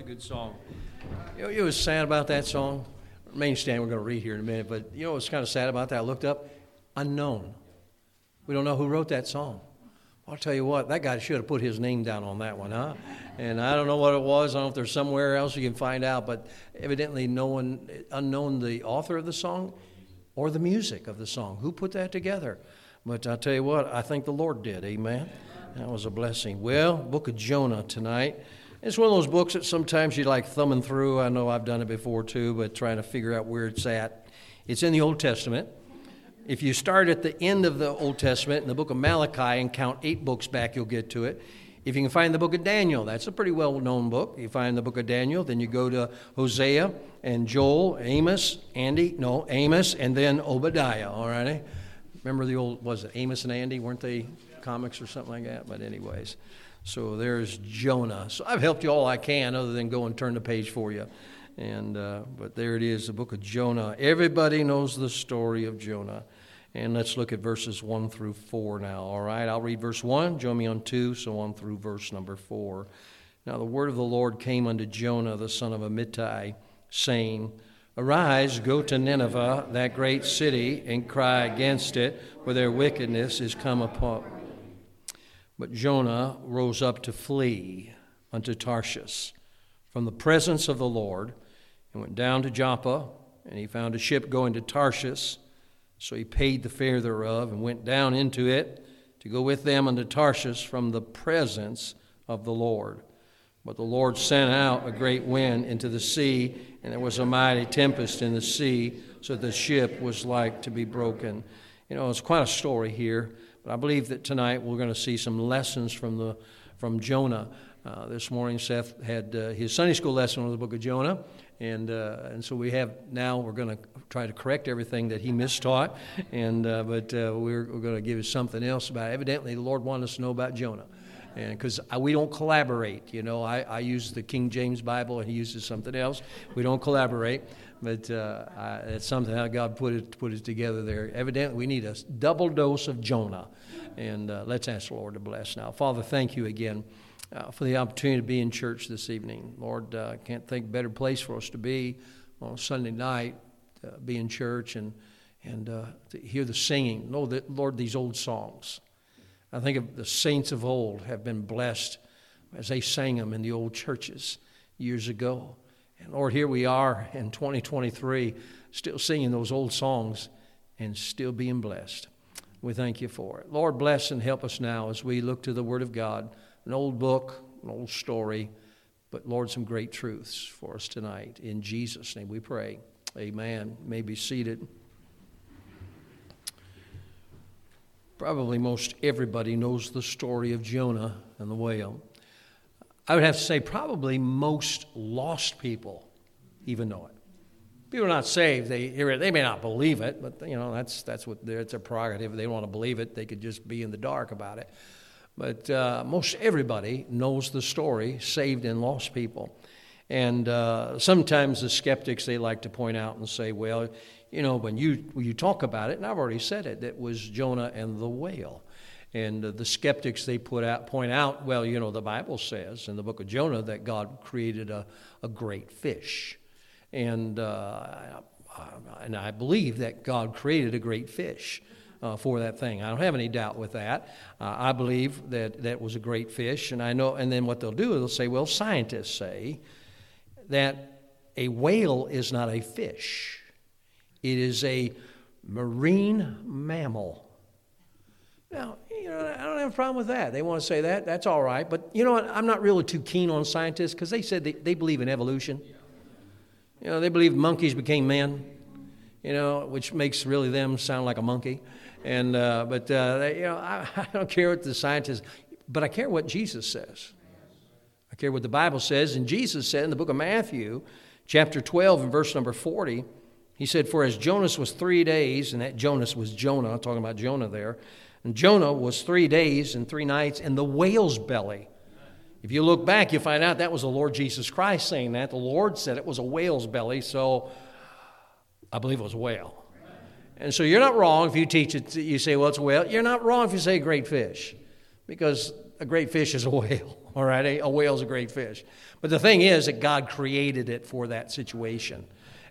another good song. You know, it was sad about that song. Main stand we're going to read here in a minute, but you know what's kind of sad about that? I looked up, unknown. We don't know who wrote that song. I'll tell you what, that guy should have put his name down on that one, huh? And I don't know what it was. I don't know if there's somewhere else you can find out, but evidently no one, unknown the author of the song or the music of the song. Who put that together? But I'll tell you what, I think the Lord did. Amen. That was a blessing. Well, Book of Jonah tonight. It's one of those books that sometimes you like thumbing through. I know I've done it before too, but trying to figure out where it's at. It's in the Old Testament. If you start at the end of the Old Testament in the book of Malachi and count eight books back, you'll get to it. If you can find the book of Daniel, that's a pretty well known book. You find the book of Daniel, then you go to Hosea and Joel, Amos, Andy, no, Amos, and then Obadiah, all righty? Remember the old, was it Amos and Andy? Weren't they comics or something like that? But, anyways, so there's Jonah. So I've helped you all I can other than go and turn the page for you. And, uh, but there it is, the book of Jonah. Everybody knows the story of Jonah. And let's look at verses 1 through 4 now. All right, I'll read verse 1, join me on 2, so on through verse number 4. Now the word of the Lord came unto Jonah, the son of Amittai, saying, Arise, go to Nineveh, that great city, and cry against it, for their wickedness is come upon. But Jonah rose up to flee unto Tarshish from the presence of the Lord, and went down to Joppa, and he found a ship going to Tarshish. So he paid the fare thereof, and went down into it to go with them unto Tarshish from the presence of the Lord. But the Lord sent out a great wind into the sea, and there was a mighty tempest in the sea, so the ship was like to be broken. You know, it's quite a story here, but I believe that tonight we're going to see some lessons from, the, from Jonah. Uh, this morning, Seth had uh, his Sunday school lesson on the book of Jonah, and uh, and so we have now we're going to try to correct everything that he mistaught, and uh, but uh, we're, we're going to give you something else about. It. Evidently, the Lord wanted us to know about Jonah and because we don't collaborate you know I, I use the king james bible and he uses something else we don't collaborate but uh, I, it's something how god put it put it together there. Evidently we need a double dose of jonah. And uh, let's ask the lord to bless now. Father thank you again uh, for the opportunity to be in church this evening. Lord uh, can't think better place for us to be on sunday night uh, be in church and and uh, to hear the singing. Lord, lord these old songs. I think of the saints of old have been blessed as they sang them in the old churches years ago. And Lord, here we are in 2023, still singing those old songs and still being blessed. We thank you for it. Lord, bless and help us now as we look to the Word of God, an old book, an old story, but Lord, some great truths for us tonight. In Jesus' name we pray. Amen. You may be seated. Probably most everybody knows the story of Jonah and the whale. I would have to say, probably most lost people even know it. People are not saved; they hear it. They may not believe it, but you know that's that's what it's a prerogative. If they don't want to believe it, they could just be in the dark about it. But uh, most everybody knows the story, saved and lost people. And uh, sometimes the skeptics they like to point out and say, well, you know, when you, when you talk about it, and I've already said it, that was Jonah and the whale. And uh, the skeptics, they put out, point out, well, you know, the Bible says in the book of Jonah that God created a, a great fish. And, uh, and I believe that God created a great fish. Uh, for that thing. I don't have any doubt with that. Uh, I believe that that was a great fish, and I know. And then what they'll do is they'll say, "Well, scientists say that a whale is not a fish; it is a marine mammal. Now, you know, I don't have a problem with that. They want to say that, that's all right. But you know what? I'm not really too keen on scientists because they said they, they believe in evolution. You know, they believe monkeys became men, you know, which makes really them sound like a monkey. And, uh, but, uh, they, you know, I, I don't care what the scientists, but I care what Jesus says. I care what the Bible says. And Jesus said in the book of Matthew, chapter 12 and verse number 40, he said, For as Jonas was three days, and that Jonas was Jonah, talking about Jonah there, and Jonah was three days and three nights in the whale's belly. If you look back, you find out that was the Lord Jesus Christ saying that. The Lord said it was a whale's belly, so I believe it was a whale. And so you're not wrong if you teach it, you say, well, it's a whale. You're not wrong if you say great fish, because a great fish is a whale, all right? A, whale's a great fish. But the thing is that God created it for that situation.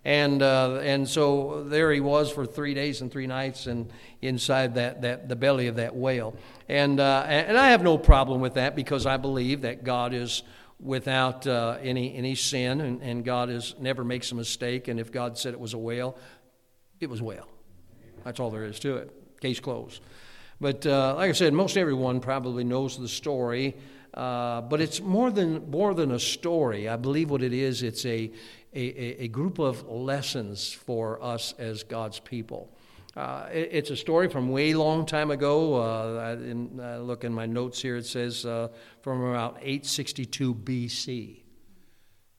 And, uh, and so there he was for three days and three nights and inside that, that, the belly of that whale. And, uh, and I have no problem with that because I believe that God is without uh, any, any sin and, and God is, never makes a mistake. And if God said it was a whale, it was whale. That's all there is to it. Case closed. But uh, like I said, most everyone probably knows the story. Uh, but it's more than more than a story. I believe what it is. It's a a, a group of lessons for us as God's people. Uh, it, it's a story from way long time ago. Uh, in, uh, look in my notes here. It says uh, from about 862 BC.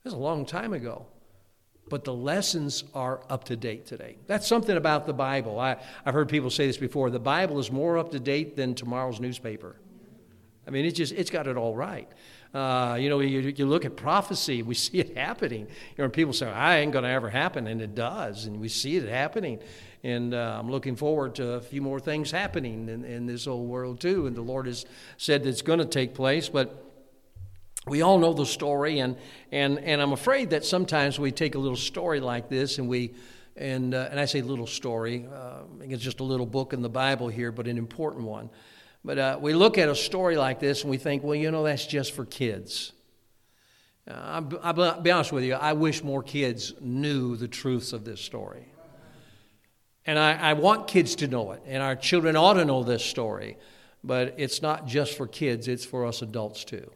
That's a long time ago but the lessons are up to date today. That's something about the Bible. I, have heard people say this before. The Bible is more up to date than tomorrow's newspaper. I mean, it's just it's got it all right. Uh, you know, you, you look at prophecy, we see it happening. You know, people say, "I ain't going to ever happen," and it does, and we see it happening. And uh, I'm looking forward to a few more things happening in, in this old world too. And the Lord has said it's going to take place, but we all know the story, and, and, and I'm afraid that sometimes we take a little story like this and we, and, uh, and I say little story, uh, it's just a little book in the Bible here, but an important one. But uh, we look at a story like this and we think, well, you know, that's just for kids. Uh, I'll, be honest with you, I wish more kids knew the truths of this story. And I, I want kids to know it, and our children ought to know this story. But it's not just for kids, it's for us adults too.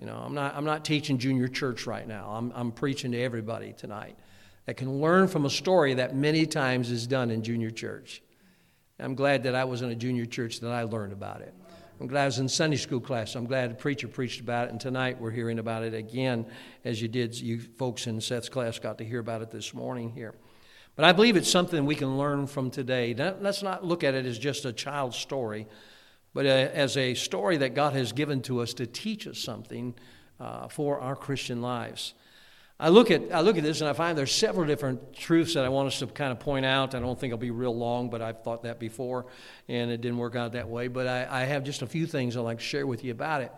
You know, I'm not, I'm not teaching junior church right now. I'm, I'm preaching to everybody tonight that can learn from a story that many times is done in junior church. I'm glad that I was in a junior church that I learned about it. I'm glad I was in Sunday school class. I'm glad the preacher preached about it, and tonight we're hearing about it again, as you did. You folks in Seth's class got to hear about it this morning here. But I believe it's something we can learn from today. Let's not look at it as just a child's story, but uh, as a story that God has given to us to teach us something uh, for our Christian lives. I look, at, I look at this and I find there's several different truths that I want us to kind of point out. I don't think it'll be real long, but I've thought that before and it didn't work out that way. But I, I have just a few things I'd like to share with you about it.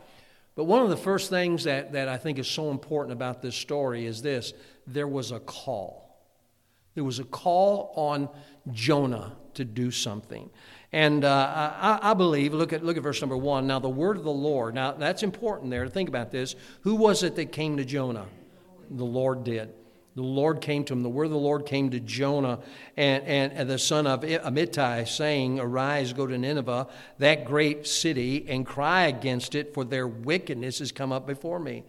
But one of the first things that, that I think is so important about this story is this there was a call. There was a call on Jonah to do something. And uh, I, I, believe, look at, look at verse number one. Now, the word of the Lord, now that's important there to think about this. Who was it that came to Jonah? The Lord did. The Lord came to him. The word of the Lord came to Jonah and, and, and the son of Amittai, saying, Arise, go to Nineveh, that great city, and cry against it, for their wickedness has come up before me.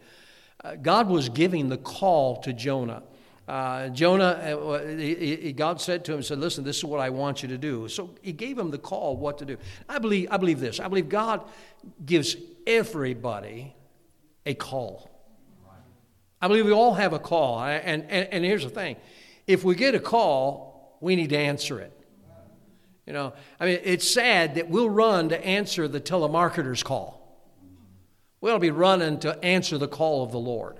Uh, God was giving the call to Jonah. Uh, Jonah, uh, he, he, God said to him, said, listen, this is what I want you to do. So he gave him the call what to do. I believe, I believe this. I believe God gives everybody a call. I believe we all have a call. And, and, and here's the thing. If we get a call, we need to answer it. You know, I mean, it's sad that we'll run to answer the telemarketer's call. We'll be running to answer the call of the Lord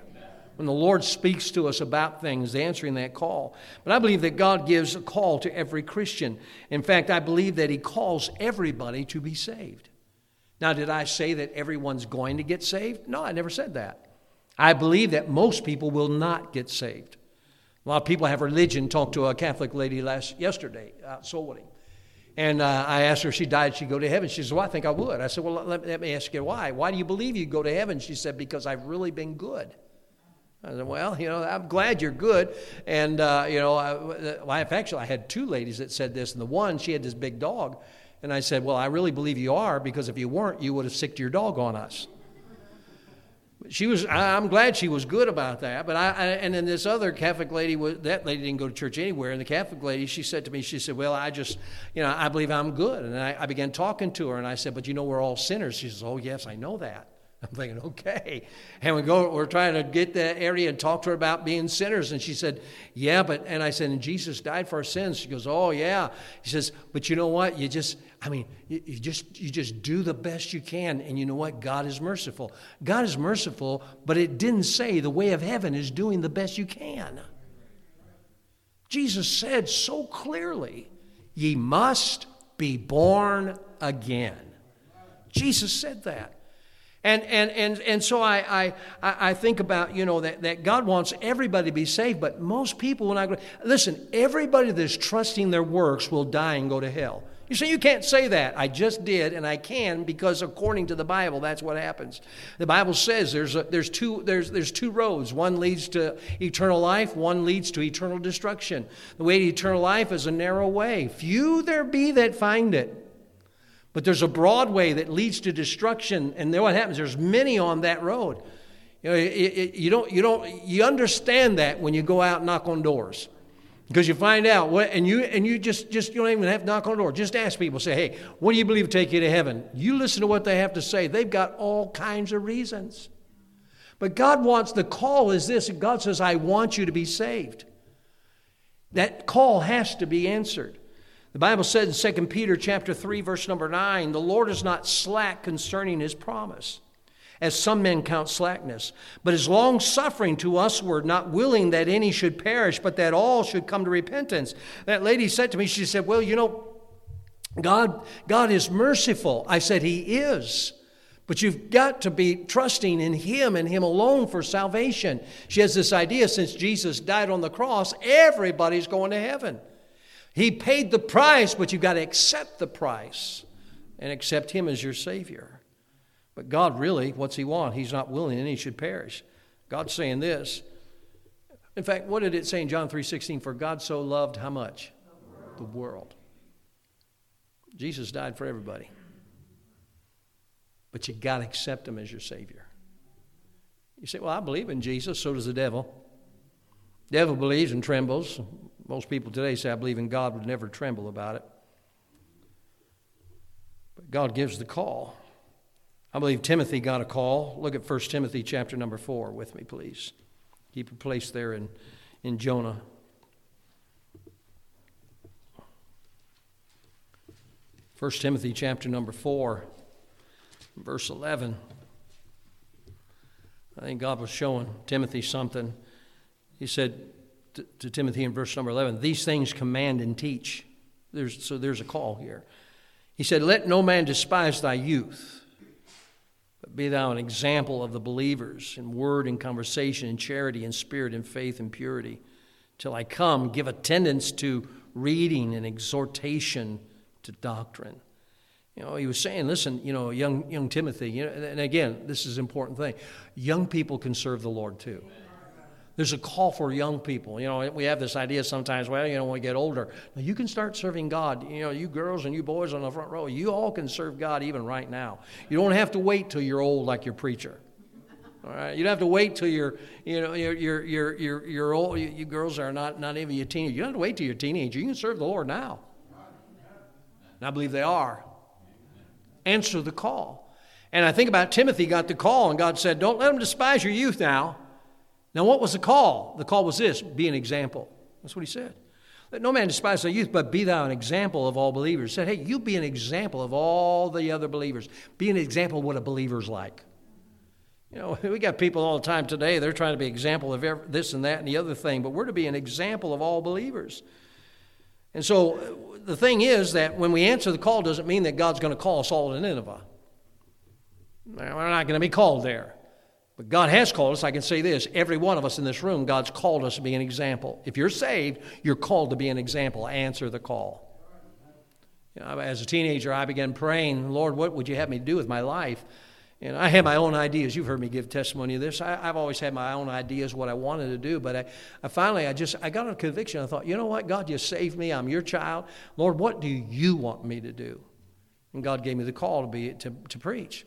when the Lord speaks to us about things, answering that call. But I believe that God gives a call to every Christian. In fact, I believe that He calls everybody to be saved. Now, did I say that everyone's going to get saved? No, I never said that. I believe that most people will not get saved. A lot of people have religion. Talked to a Catholic lady last yesterday, uh, soul winning. And uh, I asked her if she died, she'd go to heaven. She said, Well, I think I would. I said, Well, let, let me ask you why. Why do you believe you'd go to heaven? She said, Because I've really been good. I said, well, you know, I'm glad you're good. And, uh, you know, I, I, actually, I had two ladies that said this. And the one, she had this big dog. And I said, well, I really believe you are because if you weren't, you would have sicked your dog on us. She was, I'm glad she was good about that. But I, I and then this other Catholic lady, was, that lady didn't go to church anywhere. And the Catholic lady, she said to me, she said, well, I just, you know, I believe I'm good. And I, I began talking to her and I said, but you know, we're all sinners. She says, oh, yes, I know that. I'm thinking, okay. And we go, we're trying to get that area and talk to her about being sinners. And she said, yeah, but, and I said, and Jesus died for our sins. She goes, oh, yeah. she says, but you know what? You just, I mean, you, you just, you just do the best you can. And you know what? God is merciful. God is merciful, but it didn't say the way of heaven is doing the best you can. Jesus said so clearly, ye must be born again. Jesus said that. And, and, and, and so I, I, I think about, you know, that, that God wants everybody to be saved, but most people, when I go, listen, everybody that's trusting their works will die and go to hell. You say, you can't say that. I just did, and I can because according to the Bible, that's what happens. The Bible says there's, a, there's, two, there's, there's two roads. One leads to eternal life, one leads to eternal destruction. The way to eternal life is a narrow way. Few there be that find it. But there's a broad way that leads to destruction, and then what happens? There's many on that road. You, know, you, don't, you, don't, you understand that when you go out and knock on doors. Because you find out what, and you and you just just you don't even have to knock on the door. Just ask people. Say, hey, what do you believe will take you to heaven? You listen to what they have to say. They've got all kinds of reasons. But God wants the call is this. God says, I want you to be saved. That call has to be answered. The Bible says in 2 Peter chapter 3, verse number 9, the Lord is not slack concerning his promise, as some men count slackness, but is long suffering to usward, not willing that any should perish, but that all should come to repentance. That lady said to me, she said, Well, you know, God, God is merciful. I said, He is. But you've got to be trusting in Him and Him alone for salvation. She has this idea since Jesus died on the cross, everybody's going to heaven. He paid the price, but you've got to accept the price and accept Him as your Savior. But God really, what's He want? He's not willing any should perish. God's saying this. In fact, what did it say in John 3:16? For God so loved how much? The world. the world. Jesus died for everybody. But you got to accept Him as your Savior. You say, Well, I believe in Jesus, so does the devil. The devil believes and trembles. Most people today say, I believe in God, would never tremble about it. But God gives the call. I believe Timothy got a call. Look at 1 Timothy chapter number 4 with me, please. Keep a place there in, in Jonah. First Timothy chapter number 4, verse 11. I think God was showing Timothy something. He said, to, to Timothy in verse number 11, these things command and teach. There's, so there's a call here. He said, Let no man despise thy youth, be thou an example of the believers in word and conversation, in charity and spirit, and faith and purity. Till I come, give attendance to reading and exhortation to doctrine. You know, he was saying, listen, you know, young, young Timothy, you know, and again, this is an important thing. Young people can serve the Lord too. There's a call for young people. You know, we have this idea sometimes, well, you know, when we get older, now you can start serving God. You know, you girls and you boys on the front row, you all can serve God even right now. You don't have to wait till you're old like your preacher. All right, you don't have to wait till you're, you know, you're, you're, you're, you're, you're old. You, you girls are not, not even your teenager. You don't have to wait till you're a teenager. You can serve the Lord now. And I believe they are. Answer the call. And I think about Timothy got the call, and God said, Don't let them despise your youth now. Now, what was the call? The call was this be an example. That's what he said. Let no man despise thy youth, but be thou an example of all believers. He said, hey, you be an example of all the other believers. Be an example of what a believer's like. You know, we got people all the time today, they're trying to be example of this and that and the other thing, but we're to be an example of all believers. And so uh, the thing is that when we answer the call, doesn't mean that God's going to call us all to Nineveh. We're not going to be called there. But God has called us. I can say this every one of us in this room, God's called us to be an example. If you're saved, you're called to be an example. Answer the call. You know, as a teenager, I began praying, Lord, what would you have me do with my life? And I had my own ideas. You've heard me give testimony of this. I, have always had my own ideas what I wanted to do, but I, I finally, I just, I got a conviction. I thought, you know what, God, you saved me. I'm your child. Lord, what do you want me to do? And God gave me the call to be to, to preach.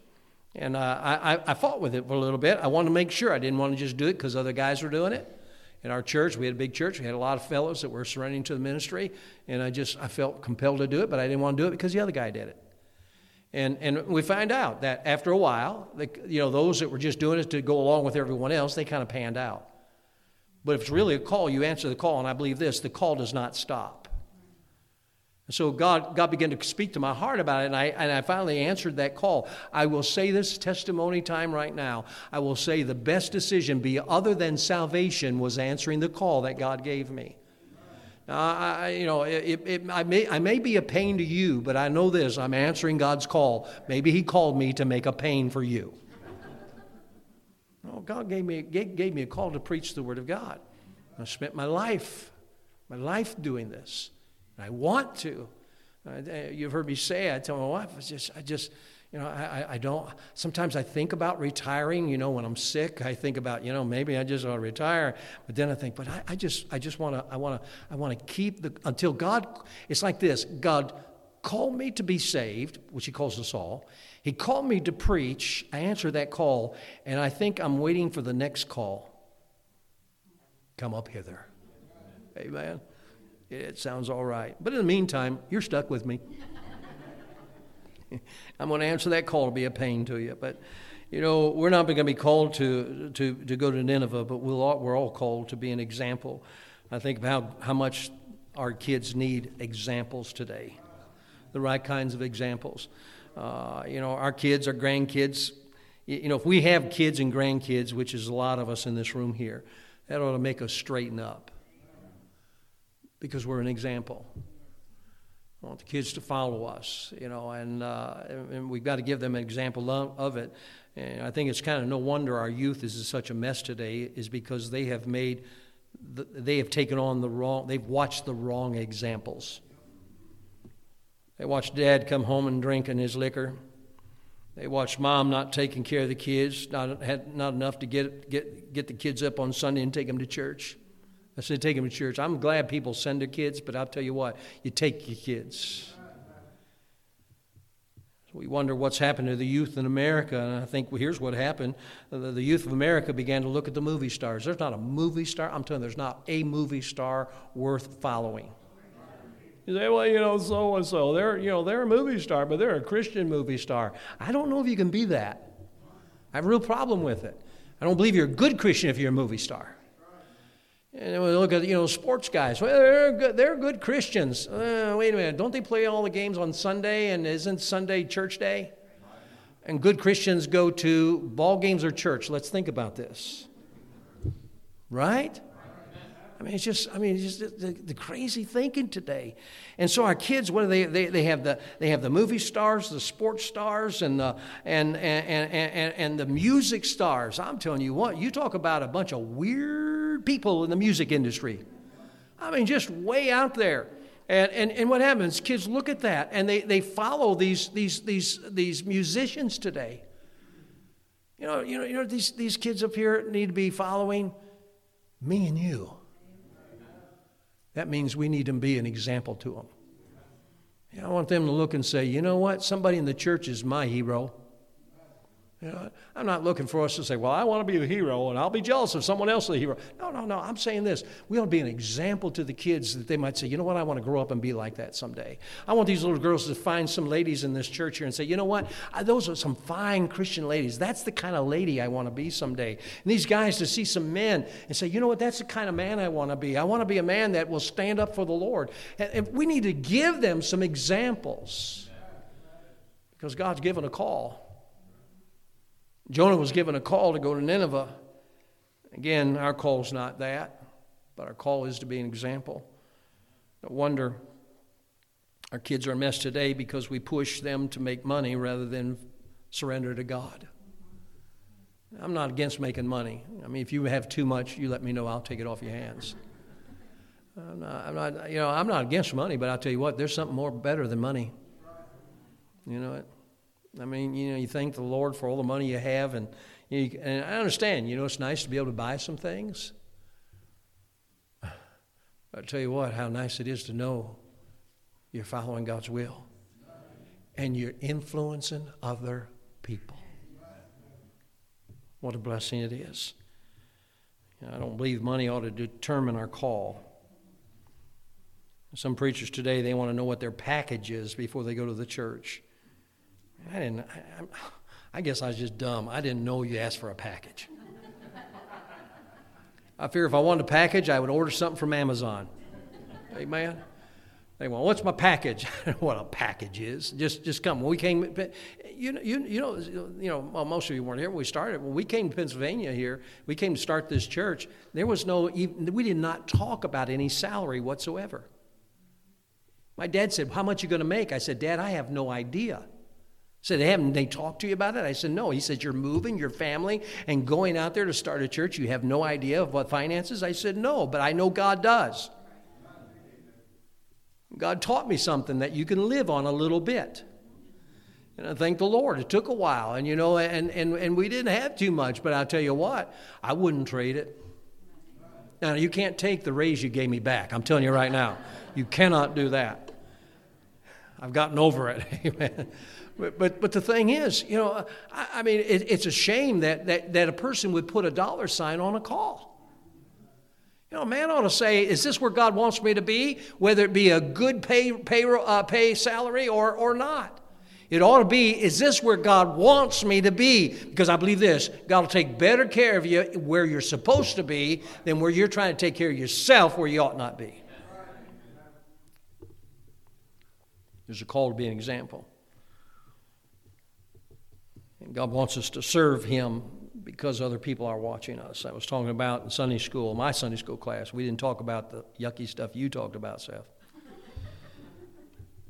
And uh, I, I fought with it for a little bit. I wanted to make sure. I didn't want to just do it because other guys were doing it. In our church, we had a big church. We had a lot of fellows that were surrendering to the ministry. And I just, I felt compelled to do it, but I didn't want to do it because the other guy did it. And, and we find out that after a while, you know, those that were just doing it to go along with everyone else, they kind of panned out. But if it's really a call, you answer the call. And I believe this the call does not stop. And so God, God began to speak to my heart about it, and I, and I finally answered that call. I will say this testimony time right now. I will say the best decision, be other than salvation, was answering the call that God gave me. Now, I, you know, it, it, I, may, I may be a pain to you, but I know this I'm answering God's call. Maybe He called me to make a pain for you. Oh, God gave me, gave, gave me a call to preach the Word of God. I spent my life, my life doing this. I want to. Uh, you've heard me say, I tell my wife, I just, I just, you know, I, I don't, sometimes I think about retiring, you know, when I'm sick, I think about, you know, maybe I just ought to retire. But then I think, but I, I just, I just want to, I want to, I want to keep the, until God, it's like this God called me to be saved, which He calls us all. He called me to preach. I answered that call, and I think I'm waiting for the next call. Come up hither. Amen. It sounds all right. But in the meantime, you're stuck with me. I'm going to answer that call to be a pain to you. But, you know, we're not going to be called to, to, to go to Nineveh, but we'll all, we're all called to be an example. I think about how, how much our kids need examples today, the right kinds of examples. Uh, you know, our kids, our grandkids, you know, if we have kids and grandkids, which is a lot of us in this room here, that ought to make us straighten up because we're an example. I want the kids to follow us, you know, and, uh, and we've got to give them an example of it. And I think it's kind of no wonder our youth is in such a mess today, is because they have made, the, they have taken on the wrong, they've watched the wrong examples. They watched dad come home and drinking his liquor. They watched mom not taking care of the kids, not, had not enough to get, get, get the kids up on Sunday and take them to church. I said, take them to church. I'm glad people send their kids, but I'll tell you what, you take your kids. We wonder what's happened to the youth in America, and I think well, here's what happened. The, the youth of America began to look at the movie stars. There's not a movie star, I'm telling you, there's not a movie star worth following. You say, well, you know, so and so, they're, you know, they're a movie star, but they're a Christian movie star. I don't know if you can be that. I have a real problem with it. I don't believe you're a good Christian if you're a movie star. And we look at you know sports guys. Well, they're good, they're good Christians. Uh, wait a minute, don't they play all the games on Sunday? And isn't Sunday church day? And good Christians go to ball games or church. Let's think about this. Right? I mean, it's just, I mean, just the, the, crazy thinking today. And so our kids, what do they, they, they have the, they have the movie stars, the sports stars, and the, and, and, and, and, and the music stars. I'm telling you what, you talk about a bunch of weird people in the music industry. I mean, just way out there. And, and, and what happens? Kids look at that and they, they follow these, these, these, these musicians today. You know, you know, you know these, these kids up here need to be following me and you. That means we need to be an example to them. I want them to look and say, you know what? Somebody in the church is my hero. You know, I'm not looking for us to say, well, I want to be a hero and I'll be jealous of someone else a hero. No, no, no. I'm saying this. We ought to be an example to the kids that they might say, you know what? I want to grow up and be like that someday. I want these little girls to find some ladies in this church here and say, you know what? Those are some fine Christian ladies. That's the kind of lady I want to be someday. And these guys to see some men and say, you know what? That's the kind of man I want to be. I want to be a man that will stand up for the Lord. And we need to give them some examples because God's given a call. Jonah was given a call to go to Nineveh. Again, our call is not that, but our call is to be an example. No wonder our kids are a mess today because we push them to make money rather than surrender to God. I'm not against making money. I mean, if you have too much, you let me know. I'll take it off your hands. I'm not, I'm not, you know, I'm not against money, but I'll tell you what, there's something more better than money. You know it. I mean, you know, you thank the Lord for all the money you have, and, you, and I understand, you know, it's nice to be able to buy some things. But I tell you what, how nice it is to know you're following God's will and you're influencing other people. What a blessing it is. I don't believe money ought to determine our call. Some preachers today, they want to know what their package is before they go to the church. I didn't. I, I guess I was just dumb. I didn't know you asked for a package. I fear if I wanted a package, I would order something from Amazon. Amen. They went, "What's my package?" what a package is. Just, just come. We came, you know, you, you know, you know. Well, most of you weren't here when we started. When we came to Pennsylvania here, we came to start this church. There was no. We did not talk about any salary whatsoever. My dad said, "How much are you going to make?" I said, "Dad, I have no idea." Said, haven't they talked to you about it? I said, no. He said, you're moving your family and going out there to start a church. You have no idea of what finances? I said, no, but I know God does. God taught me something that you can live on a little bit. And I thank the Lord. It took a while, and you know, and, and, and we didn't have too much, but I'll tell you what, I wouldn't trade it. Now, you can't take the raise you gave me back. I'm telling you right now. You cannot do that. I've gotten over it. Amen. But, but, but the thing is, you know, I, I mean, it, it's a shame that, that, that a person would put a dollar sign on a call. You know, a man ought to say, is this where God wants me to be? Whether it be a good pay, pay, uh, pay salary or, or not. It ought to be, is this where God wants me to be? Because I believe this God will take better care of you where you're supposed to be than where you're trying to take care of yourself where you ought not be. There's a call to be an example. God wants us to serve Him because other people are watching us. I was talking about in Sunday school, my Sunday school class, we didn't talk about the yucky stuff you talked about, Seth.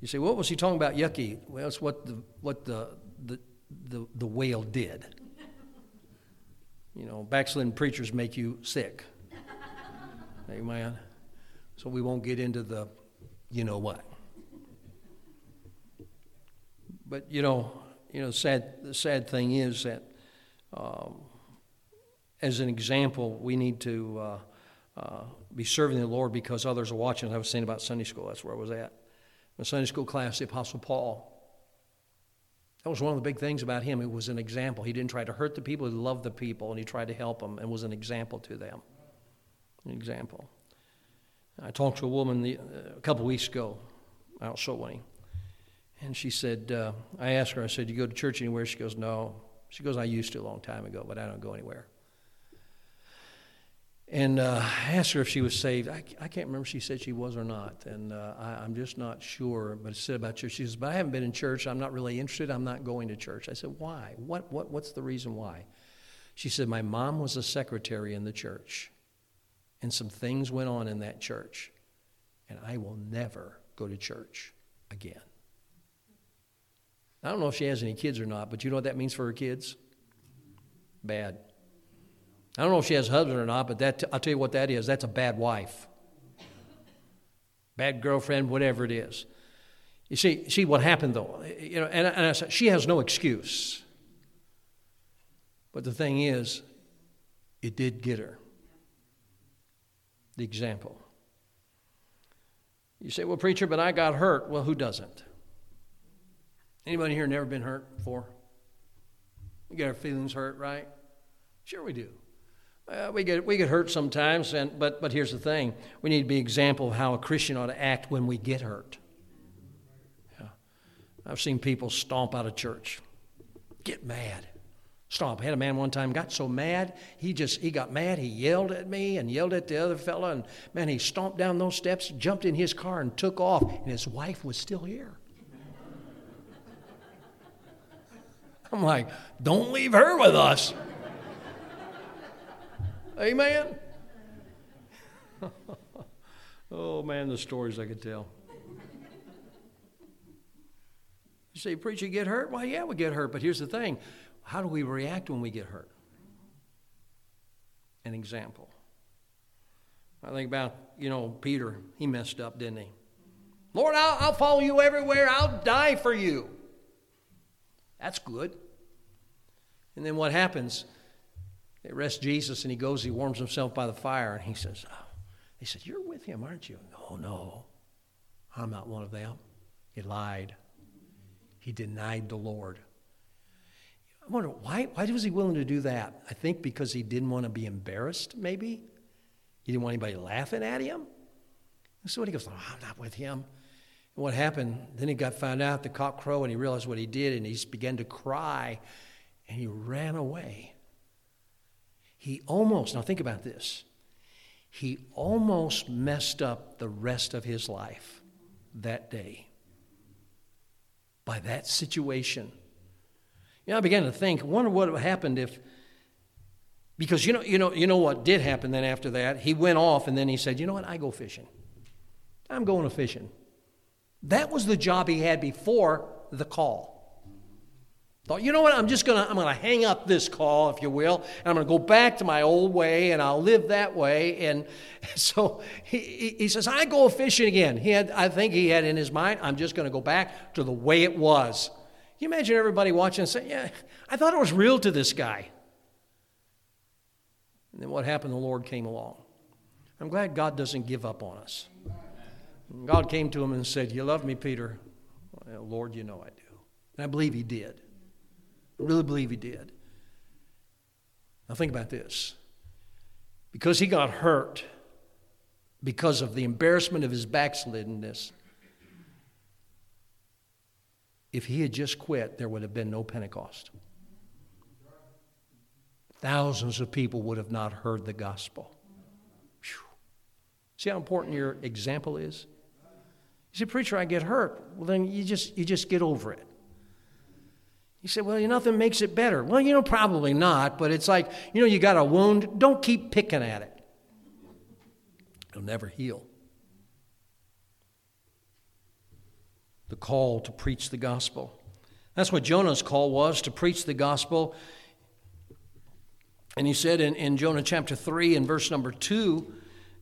You say, what was he talking about yucky? Well, it's what the, what the, the, the, the whale did. You know, backslidden preachers make you sick. Amen. So we won't get into the you know what. But you know, you know, sad, the sad thing is that, um, as an example, we need to uh, uh, be serving the Lord because others are watching. I was saying about Sunday school. That's where I was at my Sunday school class, the Apostle Paul. That was one of the big things about him. It was an example. He didn't try to hurt the people, he loved the people, and he tried to help them and was an example to them. An example. I talked to a woman the, uh, a couple weeks ago out winning, and she said, uh, I asked her, I said, You go to church anywhere? She goes, No. She goes, I used to a long time ago, but I don't go anywhere. And uh, I asked her if she was saved. I, I, can't remember she said she was or not. And uh, I, am just not sure. But it said about church. She says, But I haven't been in church. I'm not really interested. I'm not going to church. I said, Why? What, what, what's the reason why? She said, My mom was a secretary in the church. And some things went on in that church. And I will never go to church again. I don't know if she has any kids or not, but you know what that means for her kids? Bad. I don't know if she has a husband or not, but that, I'll tell you what that is. That's a bad wife, bad girlfriend, whatever it is. You see, see what happened though. You know, and, and I said, she has no excuse. But the thing is, it did get her. The example. You say, well, preacher, but I got hurt. Well, who doesn't? Anybody here never been hurt before? We get our feelings hurt, right? Sure, we do. Uh, we, get, we get hurt sometimes, and, but, but here's the thing we need to be example of how a Christian ought to act when we get hurt. Yeah. I've seen people stomp out of church, get mad. Stomp. I had a man one time got so mad, he just he got mad, he yelled at me and yelled at the other fellow, and man, he stomped down those steps, jumped in his car, and took off, and his wife was still here. I'm like, don't leave her with us. Amen? oh, man, the stories I could tell. You say, Preacher, get hurt? Well, yeah, we get hurt. But here's the thing how do we react when we get hurt? An example. I think about, you know, Peter. He messed up, didn't he? Lord, I'll, I'll follow you everywhere. I'll die for you. That's good. And then what happens? They arrest Jesus and he goes, he warms himself by the fire and he says, oh. They said, You're with him, aren't you? No, no. I'm not one of them. He lied. He denied the Lord. I wonder why, why was he willing to do that? I think because he didn't want to be embarrassed, maybe. He didn't want anybody laughing at him. And so he goes, oh, I'm not with him. What happened? Then he got found out, the cock crow, and he realized what he did, and he began to cry, and he ran away. He almost, now think about this, he almost messed up the rest of his life that day by that situation. You know, I began to think, wonder what would happen if, because you know, you know, you know what did happen then after that? He went off and then he said, you know what, I go fishing. I'm going to fishing. That was the job he had before the call. Thought, you know what? I'm just gonna I'm gonna hang up this call, if you will, and I'm gonna go back to my old way, and I'll live that way. And so he, he says, I go fishing again. He had, I think he had in his mind, I'm just gonna go back to the way it was. Can you imagine everybody watching and saying, Yeah, I thought it was real to this guy. And then what happened? The Lord came along. I'm glad God doesn't give up on us. God came to him and said, You love me, Peter? Well, Lord, you know I do. And I believe he did. I really believe he did. Now, think about this. Because he got hurt, because of the embarrassment of his backsliddenness, if he had just quit, there would have been no Pentecost. Thousands of people would have not heard the gospel. Whew. See how important your example is? You say, Preacher, I get hurt. Well, then you just, you just get over it. You say, well, nothing makes it better. Well, you know, probably not, but it's like, you know, you got a wound, don't keep picking at it. It'll never heal. The call to preach the gospel. That's what Jonah's call was to preach the gospel. And he said in, in Jonah chapter 3 and verse number 2,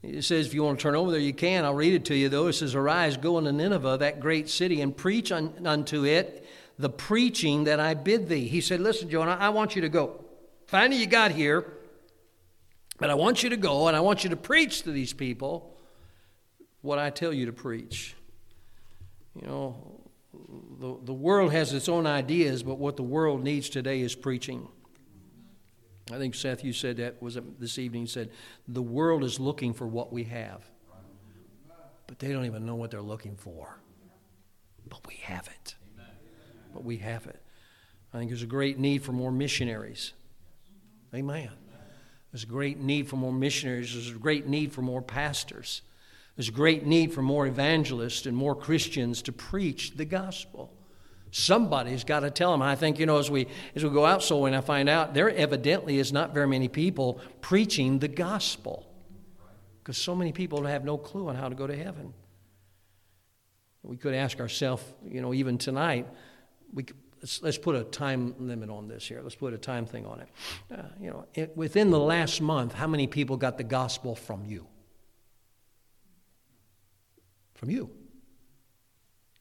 it says, if you want to turn over there, you can. I'll read it to you, though. It says, Arise, go unto Nineveh, that great city, and preach un, unto it the preaching that I bid thee. He said, Listen, Jonah, I want you to go. Finally, you got here, but I want you to go and I want you to preach to these people what I tell you to preach. You know, the, the world has its own ideas, but what the world needs today is preaching. I think, Seth, you said that, was this evening? Said, the world is looking for what we have, but they don't even know what they're looking for. But we have it but we have it. I think there's a great need for more missionaries. Amen. There's a great need for more missionaries. There's a great need for more pastors. There's a great need for more evangelists and more Christians to preach the gospel. Somebody's got to tell them. I think, you know, as we as we go out so when I find out there evidently is not very many people preaching the gospel. Because so many people have no clue on how to go to heaven. We could ask ourselves, you know, even tonight, we, let's, let's, put a time limit on this here. Let's put a time thing on it. Uh, you know, it, within the last month, how many people got the gospel from you? From you.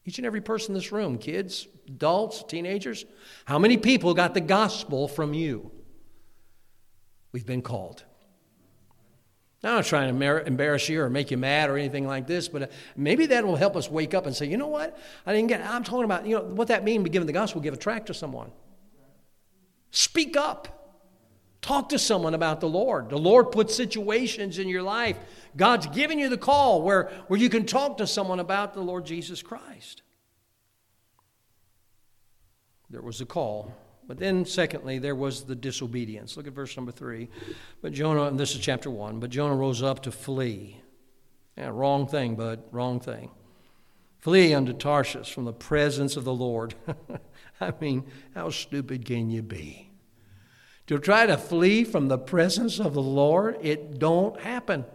Each and every person in this room, kids, adults, teenagers, how many people got the gospel from you? We've been called. I'm not trying to embarrass you or make you mad or anything like this, but uh, maybe that will help us wake up and say, you know what? I didn't get. I'm talking about, you know, what that means, be giving the gospel, give a tract to someone. Speak up. Talk to someone about the Lord. The Lord puts situations in your life. God's given you the call where, where you can talk to someone about the Lord Jesus Christ. There was a call. But then, secondly, there was the disobedience. Look at verse number three. But Jonah, and this is chapter one, but Jonah rose up to flee. Yeah, wrong thing, bud, wrong thing. Flee unto Tarshish from the presence of the Lord. I mean, how stupid can you be? To try to flee from the presence of the Lord, it don't happen.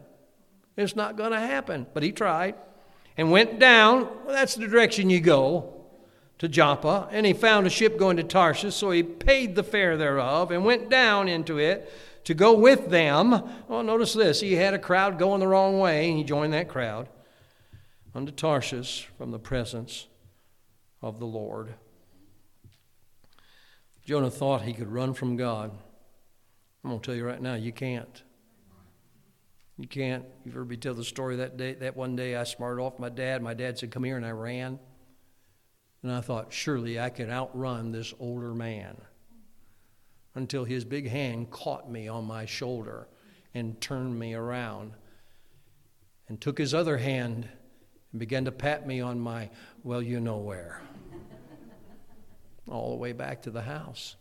It's not going to happen. But he tried and went down. Well, that's the direction you go to Joppa, and he found a ship going to Tarshish, so he paid the fare thereof and went down into it to go with them. Well, notice this he had a crowd going the wrong way, and he joined that crowd unto Tarshish from the presence of the Lord. Jonah thought he could run from God. I'm going to tell you right now, you can't. You can't. You've heard me tell the story that day. That one day I smarted off my dad. My dad said, "Come here," and I ran. And I thought, surely I can outrun this older man. Until his big hand caught me on my shoulder and turned me around and took his other hand and began to pat me on my, well, you know where. All the way back to the house.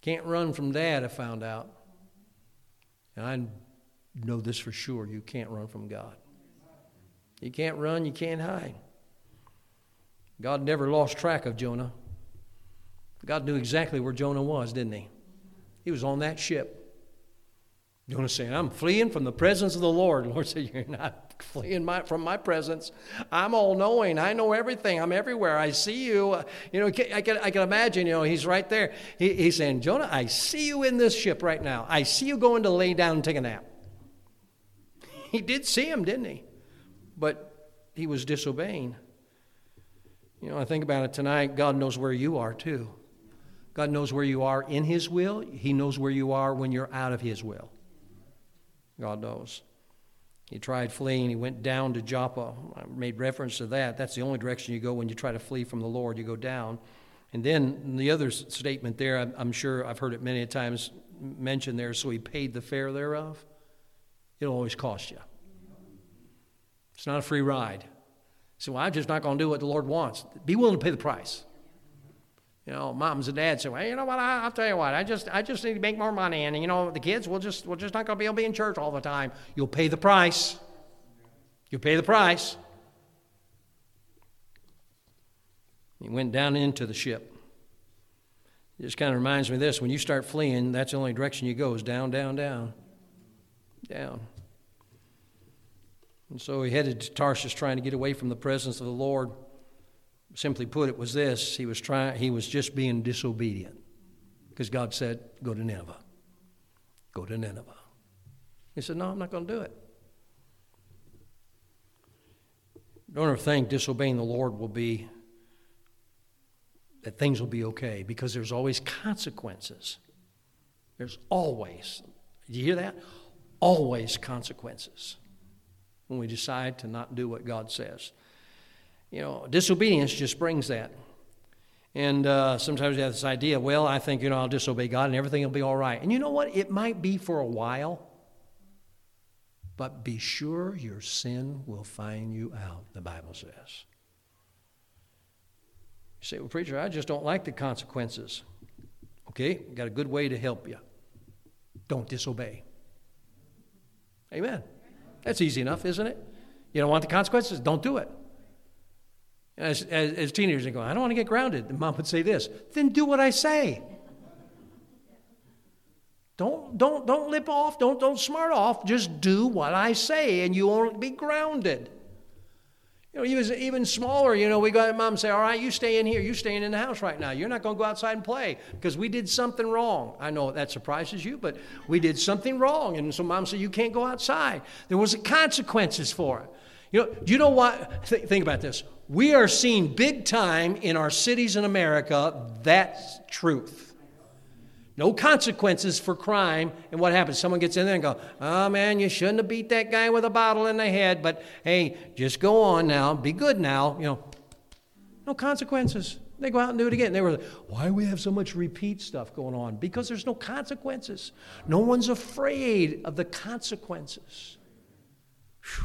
Can't run from dad, I found out. And I know this for sure you can't run from God. You can't run, you can't hide. God never lost track of Jonah. God knew exactly where Jonah was, didn't he? He was on that ship. Jonah saying, I'm fleeing from the presence of the Lord. The Lord said, You're not fleeing my, from my presence. I'm all knowing. I know everything. I'm everywhere. I see you. Uh, you know, I can, I can imagine, you know, he's right there. He, he's saying, Jonah, I see you in this ship right now. I see you going to lay down and take a nap. He did see him, didn't he? But he was disobeying. You know, I think about it tonight. God knows where you are too. God knows where you are in His will. He knows where you are when you're out of His will. God knows. He tried fleeing. He went down to Joppa. I made reference to that. That's the only direction you go when you try to flee from the Lord. You go down. And then the other statement there, I'm sure I've heard it many times mentioned there, so he paid the fare thereof. It'll always cost you. It's not a free ride. So well, I'm just not going to do what the Lord wants. Be willing to pay the price. You know, moms and dads say, "Well, you know what? I, will tell you what. I just, I just need to make more money, and you know, the kids, we'll just, we're just not going to be able to be in church all the time. You'll pay the price. You'll pay the price." He went down into the ship. It just kind of reminds me of this: when you start fleeing, that's the only direction you go is down, down, down, down. And so he headed to Tarshish, trying to get away from the presence of the Lord simply put, it was this he was, trying, he was just being disobedient because God said, Go to Nineveh. Go to Nineveh. He said, No, I'm not going to do it. Don't ever think disobeying the Lord will be, that things will be okay because there's always consequences. There's always, do you hear that? Always consequences when we decide to not do what God says. You know, disobedience just brings that. And uh, sometimes you have this idea, well, I think, you know, I'll disobey God and everything will be all right. And you know what? It might be for a while, but be sure your sin will find you out, the Bible says. You say, well, preacher, I just don't like the consequences. Okay, got a good way to help you. Don't disobey. Amen. That's easy enough, isn't it? You don't want the consequences? Don't do it. As, as, as teenagers, they go, I don't want to get grounded. And mom would say this, then do what I say. Don't, don't, don't lip off, don't, don't smart off, just do what I say and you won't be grounded. You know, even, even smaller, you know, we got mom say, All right, you stay in here, you staying in the house right now. You're not going to go outside and play because we did something wrong. I know that surprises you, but we did something wrong. And so mom said, You can't go outside. There was consequences for it. You know, do you know what? Th- think about this. We are seeing big time in our cities in America that's truth. No consequences for crime. And what happens? Someone gets in there and go, oh man, you shouldn't have beat that guy with a bottle in the head, but hey, just go on now, be good now. You know, no consequences. They go out and do it again. They were like, why do we have so much repeat stuff going on? Because there's no consequences. No one's afraid of the consequences. Whew.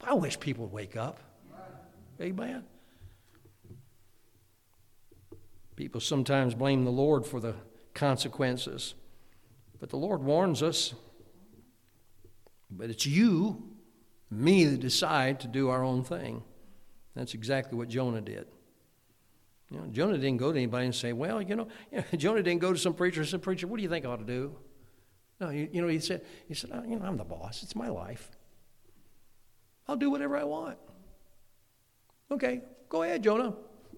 I wish people would wake up. Amen. People sometimes blame the Lord for the consequences, but the Lord warns us. But it's you, me, that decide to do our own thing. That's exactly what Jonah did. You know, Jonah didn't go to anybody and say, "Well, you know, Jonah didn't go to some preacher and say, "Preacher, what do you think I ought to do?" No, you, you know, he said, "He said, oh, you know, I'm the boss. It's my life. I'll do whatever I want." Okay, go ahead, Jonah.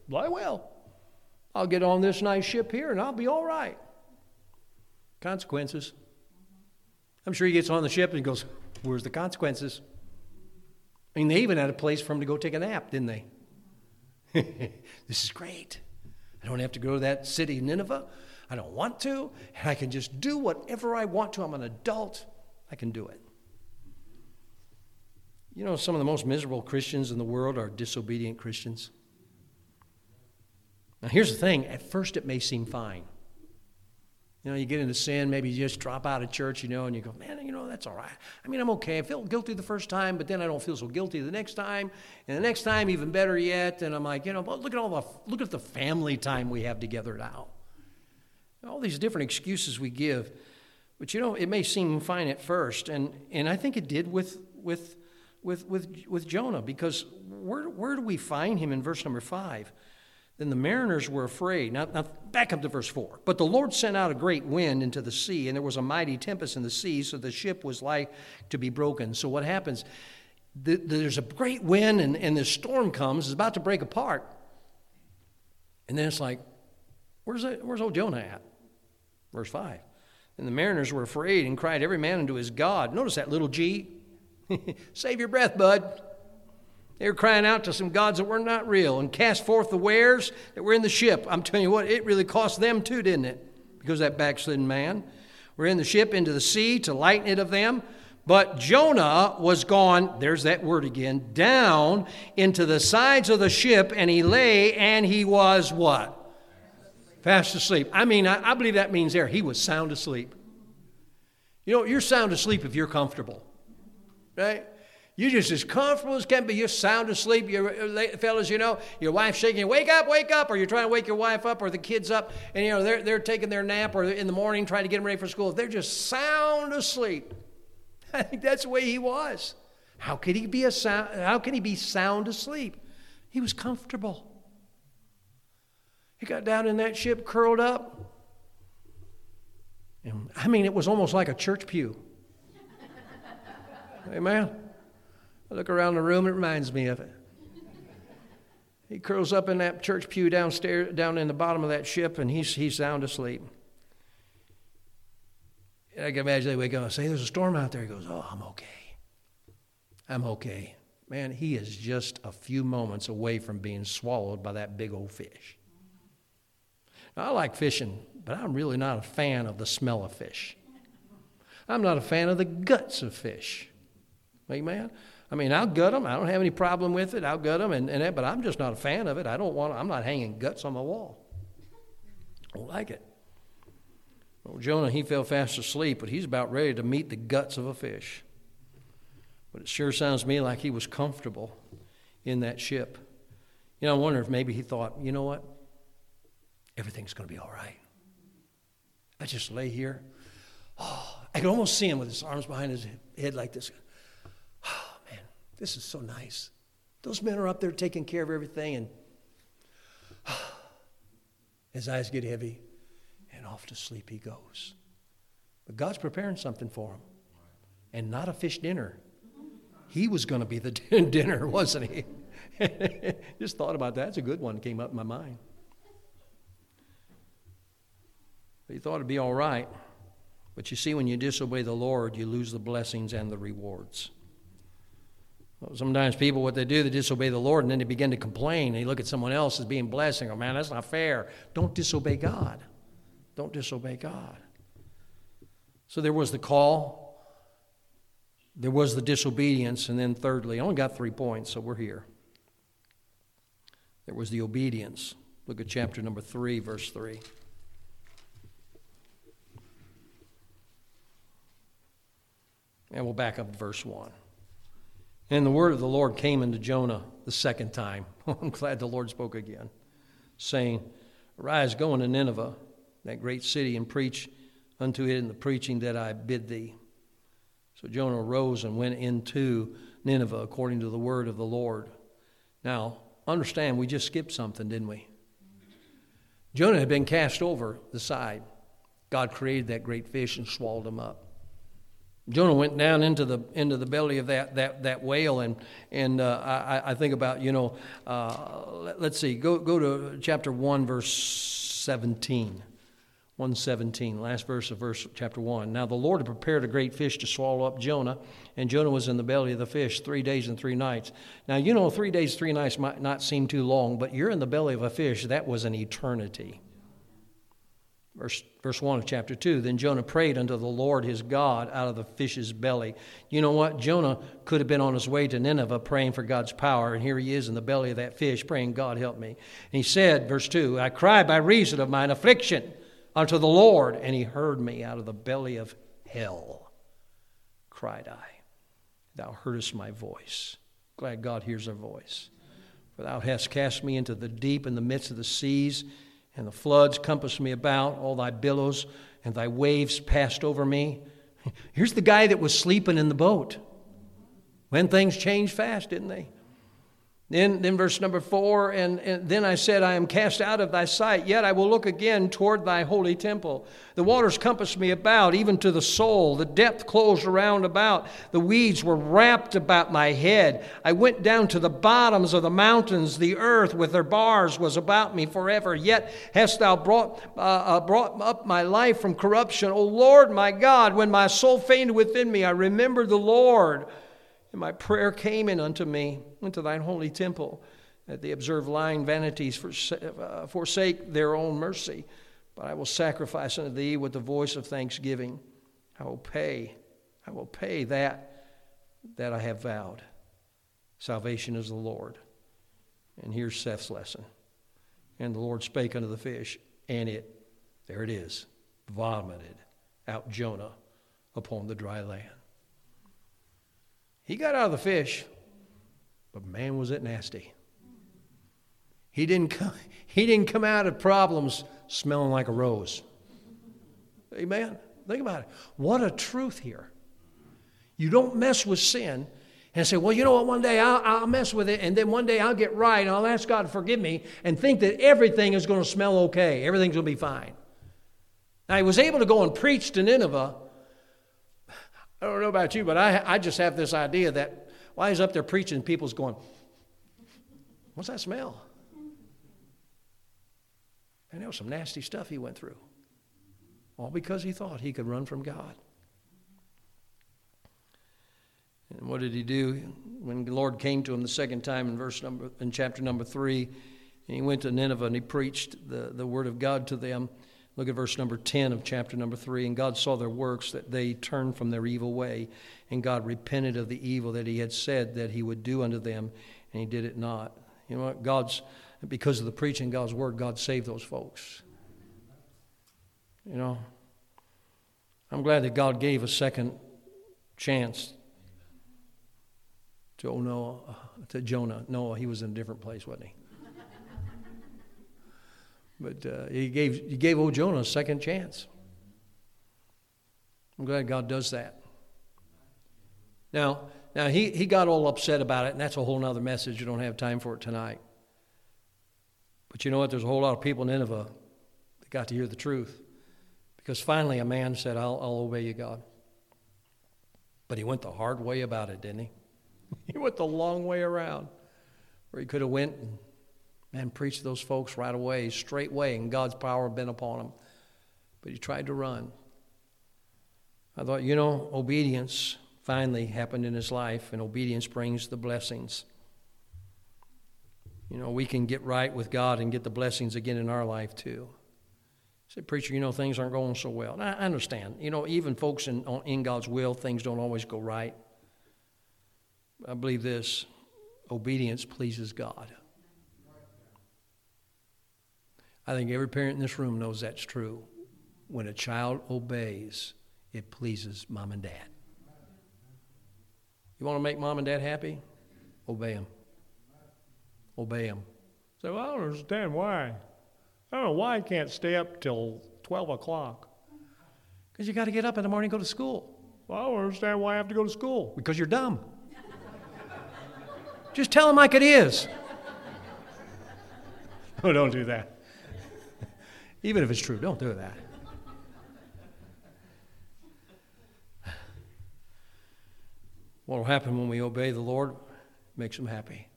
Lie well. I'll get on this nice ship here and I'll be all right. Consequences. I'm sure he gets on the ship and goes, Where's the consequences? I mean, they even had a place for him to go take a nap, didn't they? this is great. I don't have to go to that city, Nineveh. I don't want to. I can just do whatever I want to. I'm an adult. I can do it. You know, some of the most miserable Christians in the world are disobedient Christians. Now, here's the thing at first, it may seem fine. You know, you get into sin, maybe you just drop out of church, you know, and you go, man, you know, that's all right. I mean, I'm okay. I feel guilty the first time, but then I don't feel so guilty the next time. And the next time, even better yet. And I'm like, you know, look at all the, look at the family time we have together now. All these different excuses we give. But, you know, it may seem fine at first. And, and I think it did with, with with, with, with Jonah because where, where do we find him in verse number five? Then the mariners were afraid. Now, now, back up to verse 4. But the Lord sent out a great wind into the sea, and there was a mighty tempest in the sea, so the ship was like to be broken. So what happens? The, there's a great wind, and, and this storm comes, it's about to break apart. And then it's like, where's, that, where's old Jonah at? Verse 5. And the mariners were afraid and cried every man unto his God. Notice that little G. Save your breath, bud. They were crying out to some gods that were not real and cast forth the wares that were in the ship. I'm telling you what, it really cost them too, didn't it? Because that backslidden man. We're in the ship into the sea to lighten it of them. But Jonah was gone, there's that word again, down into the sides of the ship, and he lay and he was what? Fast asleep. I mean, I, I believe that means there, he was sound asleep. You know, you're sound asleep if you're comfortable, right? You're just as comfortable as can be. You're sound asleep. You're, uh, fellas, you know, your wife's shaking wake up, wake up, or you're trying to wake your wife up or the kids up, and, you know, they're, they're taking their nap or in the morning trying to get them ready for school. They're just sound asleep. I think that's the way he was. How could he be a sound, how can he be sound asleep? He was comfortable. He got down in that ship, curled up. And, I mean, it was almost like a church pew. Amen. I look around the room, it reminds me of it. He curls up in that church pew downstairs, down in the bottom of that ship, and he's, he's sound asleep. And I can imagine they wake up and say, There's a storm out there. He goes, Oh, I'm okay. I'm okay. Man, he is just a few moments away from being swallowed by that big old fish. Now, I like fishing, but I'm really not a fan of the smell of fish. I'm not a fan of the guts of fish. Amen? I mean, I'll gut them. I don't have any problem with it. I'll gut them, and, and but I'm just not a fan of it. I don't want. I'm not hanging guts on my wall. I don't like it. Well, Jonah, he fell fast asleep, but he's about ready to meet the guts of a fish. But it sure sounds to me like he was comfortable in that ship. You know, I wonder if maybe he thought, you know what? Everything's going to be all right. I just lay here. Oh, I could almost see him with his arms behind his head like this. This is so nice. Those men are up there taking care of everything, and his eyes get heavy, and off to sleep he goes. But God's preparing something for him, and not a fish dinner. He was going to be the dinner, wasn't he? Just thought about that. It's a good one. Came up in my mind. But he thought it'd be all right. But you see, when you disobey the Lord, you lose the blessings and the rewards. Sometimes people, what they do, they disobey the Lord and then they begin to complain. They look at someone else as being blessing. Oh, man, that's not fair. Don't disobey God. Don't disobey God. So there was the call, there was the disobedience, and then thirdly, I only got three points, so we're here. There was the obedience. Look at chapter number 3, verse 3. And we'll back up verse 1. And the word of the Lord came unto Jonah the second time. I'm glad the Lord spoke again, saying, Arise, go into Nineveh, that great city, and preach unto it in the preaching that I bid thee. So Jonah arose and went into Nineveh according to the word of the Lord. Now, understand, we just skipped something, didn't we? Jonah had been cast over the side. God created that great fish and swallowed him up. Jonah went down into the into the belly of that that, that whale, and and uh, I, I think about you know, uh, let, us see, go go to chapter one, verse seventeen. 117, last verse of verse chapter 1. Now the Lord had prepared a great fish to swallow up Jonah, and Jonah was in the belly of the fish three days and three nights. Now, you know, three days, three nights might not seem too long, but you're in the belly of a fish. That was an eternity. Verse, verse 1 of chapter 2 Then Jonah prayed unto the Lord his God out of the fish's belly. You know what? Jonah could have been on his way to Nineveh praying for God's power, and here he is in the belly of that fish praying, God help me. And he said, verse 2 I cried by reason of mine affliction unto the Lord, and he heard me out of the belly of hell. Cried I, Thou heardest my voice. Glad God hears our voice. For thou hast cast me into the deep in the midst of the seas and the floods compassed me about, all thy billows and thy waves passed over me. Here's the guy that was sleeping in the boat. When things changed fast, didn't they? Then, then verse number four, and, and then I said, I am cast out of thy sight, yet I will look again toward thy holy temple. The waters compassed me about, even to the soul. The depth closed around about. The weeds were wrapped about my head. I went down to the bottoms of the mountains. The earth with her bars was about me forever. Yet hast thou brought, uh, uh, brought up my life from corruption. O Lord my God, when my soul fainted within me, I remembered the Lord. And my prayer came in unto me, into thine holy temple, that they observe lying vanities, uh, forsake their own mercy. But I will sacrifice unto thee with the voice of thanksgiving. I will pay, I will pay that that I have vowed. Salvation is the Lord. And here's Seth's lesson. And the Lord spake unto the fish, and it, there it is, vomited out Jonah upon the dry land. He got out of the fish, but man, was it nasty. He didn't come, he didn't come out of problems smelling like a rose. Amen. Think about it. What a truth here. You don't mess with sin and say, well, you know what, one day I'll, I'll, mess with it, and then one day I'll get right, and I'll ask God to forgive me, and think that everything is going to smell okay, everything's going to be fine. Now, he was able to go and preach to Nineveh, I don't know about you, but I, I just have this idea that while he's up there preaching, people's going, What's that smell? And there was some nasty stuff he went through. All because he thought he could run from God. And what did he do? When the Lord came to him the second time in verse number in chapter number three, and he went to Nineveh and he preached the, the word of God to them. Look at verse number 10 of chapter number 3. And God saw their works, that they turned from their evil way. And God repented of the evil that he had said that he would do unto them, and he did it not. You know what? God's, because of the preaching God's word, God saved those folks. You know, I'm glad that God gave a second chance to oh, Noah, to Jonah. Noah, he was in a different place, wasn't he? But uh, he, gave, he gave old Jonah a second chance. I'm glad God does that. Now, now he, he got all upset about it, and that's a whole other message. You don't have time for it tonight. But you know what? There's a whole lot of people in Nineveh that got to hear the truth. Because finally a man said, I'll, I'll obey you, God. But he went the hard way about it, didn't he? he went the long way around where he could have went and Man, preach those folks right away, straight way, and God's power had been upon him. But he tried to run. I thought, you know, obedience finally happened in his life, and obedience brings the blessings. You know, we can get right with God and get the blessings again in our life too. Say, preacher, you know, things aren't going so well. I understand. You know, even folks in, in God's will, things don't always go right. I believe this obedience pleases God. I think every parent in this room knows that's true. When a child obeys, it pleases mom and dad. You want to make mom and dad happy? Obey them. Obey them. Say, so, well, I don't understand why. I don't know why I can't stay up till 12 o'clock. Because you got to get up in the morning and go to school. Well, I don't understand why I have to go to school. Because you're dumb. Just tell them like it is. Oh, don't do that. Even if it's true, don't do that. What will happen when we obey the Lord makes him happy.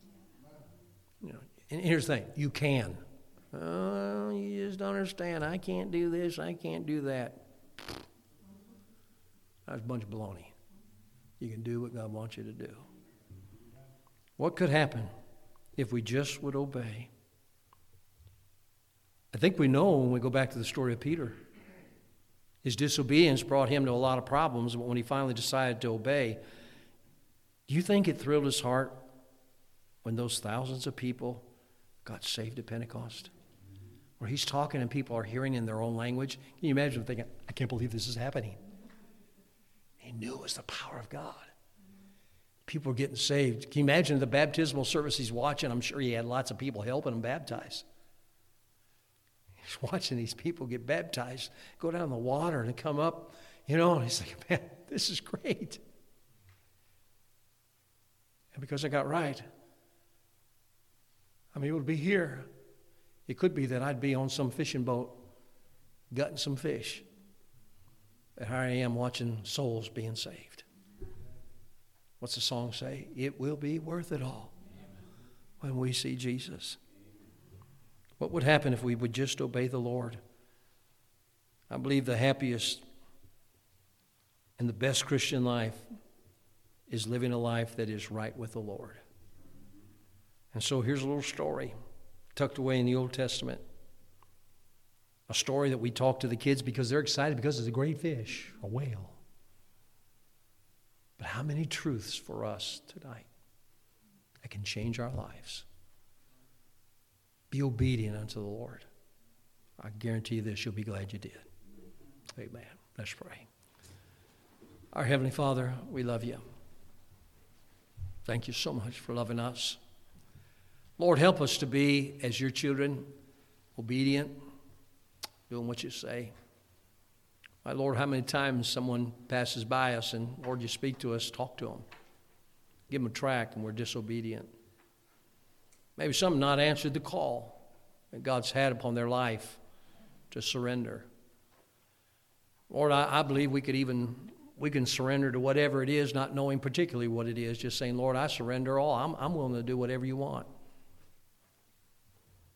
You know, and here's the thing you can. Oh, you just don't understand. I can't do this, I can't do that. That's a bunch of baloney. You can do what God wants you to do. What could happen if we just would obey? I think we know when we go back to the story of Peter. His disobedience brought him to a lot of problems, but when he finally decided to obey, do you think it thrilled his heart when those thousands of people got saved at Pentecost? Where he's talking and people are hearing in their own language. Can you imagine thinking, I can't believe this is happening? He knew it was the power of God. People were getting saved. Can you imagine the baptismal service he's watching? I'm sure he had lots of people helping him baptize. He's watching these people get baptized, go down the water and come up, you know, and he's like, man, this is great. And because I got right, I mean, it would be here. It could be that I'd be on some fishing boat gutting some fish. But here I am watching souls being saved. What's the song say? It will be worth it all when we see Jesus. What would happen if we would just obey the Lord? I believe the happiest and the best Christian life is living a life that is right with the Lord. And so here's a little story tucked away in the Old Testament. A story that we talk to the kids because they're excited because it's a great fish, a whale. But how many truths for us tonight that can change our lives? Be obedient unto the Lord. I guarantee you this, you'll be glad you did. Amen. Let's pray. Our Heavenly Father, we love you. Thank you so much for loving us. Lord, help us to be, as your children, obedient, doing what you say. My Lord, how many times someone passes by us and, Lord, you speak to us, talk to them. Give them a track, and we're disobedient. Maybe some not answered the call that God's had upon their life to surrender. Lord, I, I believe we could even we can surrender to whatever it is, not knowing particularly what it is, just saying, Lord, I surrender all. I'm, I'm willing to do whatever you want.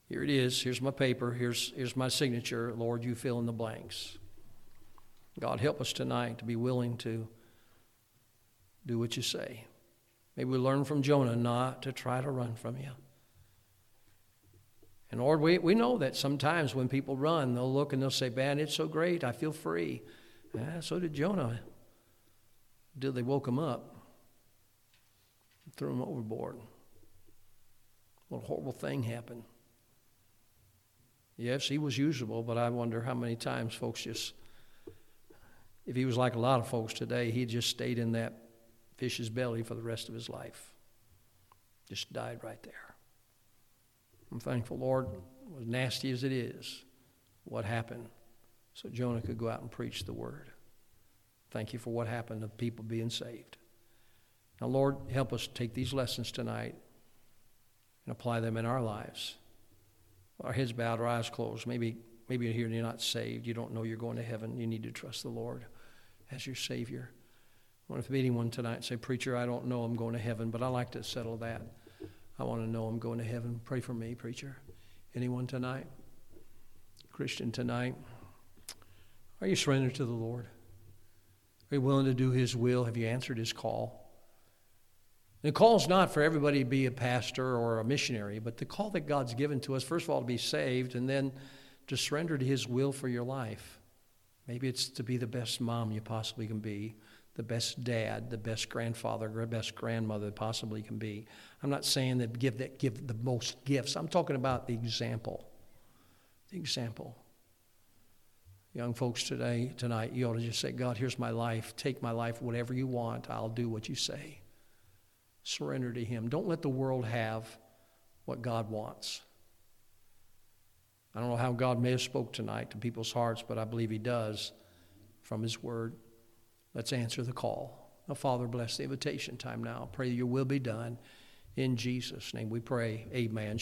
Here it is. Here's my paper. Here's, here's my signature. Lord, you fill in the blanks. God, help us tonight to be willing to do what you say. Maybe we learn from Jonah not to try to run from you. And Lord, we, we know that sometimes when people run, they'll look and they'll say, Man, it's so great. I feel free. Yeah, so did Jonah. Until they woke him up, threw him overboard. What a horrible thing happened. Yes, he was usable, but I wonder how many times folks just, if he was like a lot of folks today, he just stayed in that fish's belly for the rest of his life. Just died right there. I'm thankful, Lord, as nasty as it is, what happened so Jonah could go out and preach the word. Thank you for what happened of people being saved. Now, Lord, help us take these lessons tonight and apply them in our lives. Our heads bowed, our eyes closed. Maybe, maybe you're here and you're not saved. You don't know you're going to heaven. You need to trust the Lord as your Savior. I want to meet anyone tonight say, Preacher, I don't know I'm going to heaven, but I like to settle that. I want to know I'm going to heaven. Pray for me, preacher. Anyone tonight? Christian tonight? Are you surrendered to the Lord? Are you willing to do His will? Have you answered His call? The call's not for everybody to be a pastor or a missionary, but the call that God's given to us, first of all, to be saved, and then to surrender to His will for your life. Maybe it's to be the best mom you possibly can be, the best dad, the best grandfather, the best grandmother possibly can be. I'm not saying that give that give the most gifts. I'm talking about the example. The example. Young folks today, tonight, you ought to just say, God, here's my life. Take my life, whatever you want. I'll do what you say. Surrender to Him. Don't let the world have what God wants. I don't know how God may have spoke tonight to people's hearts, but I believe He does from His Word. Let's answer the call. Now, Father, bless the invitation time now. Pray your will be done. In Jesus' name we pray. Amen.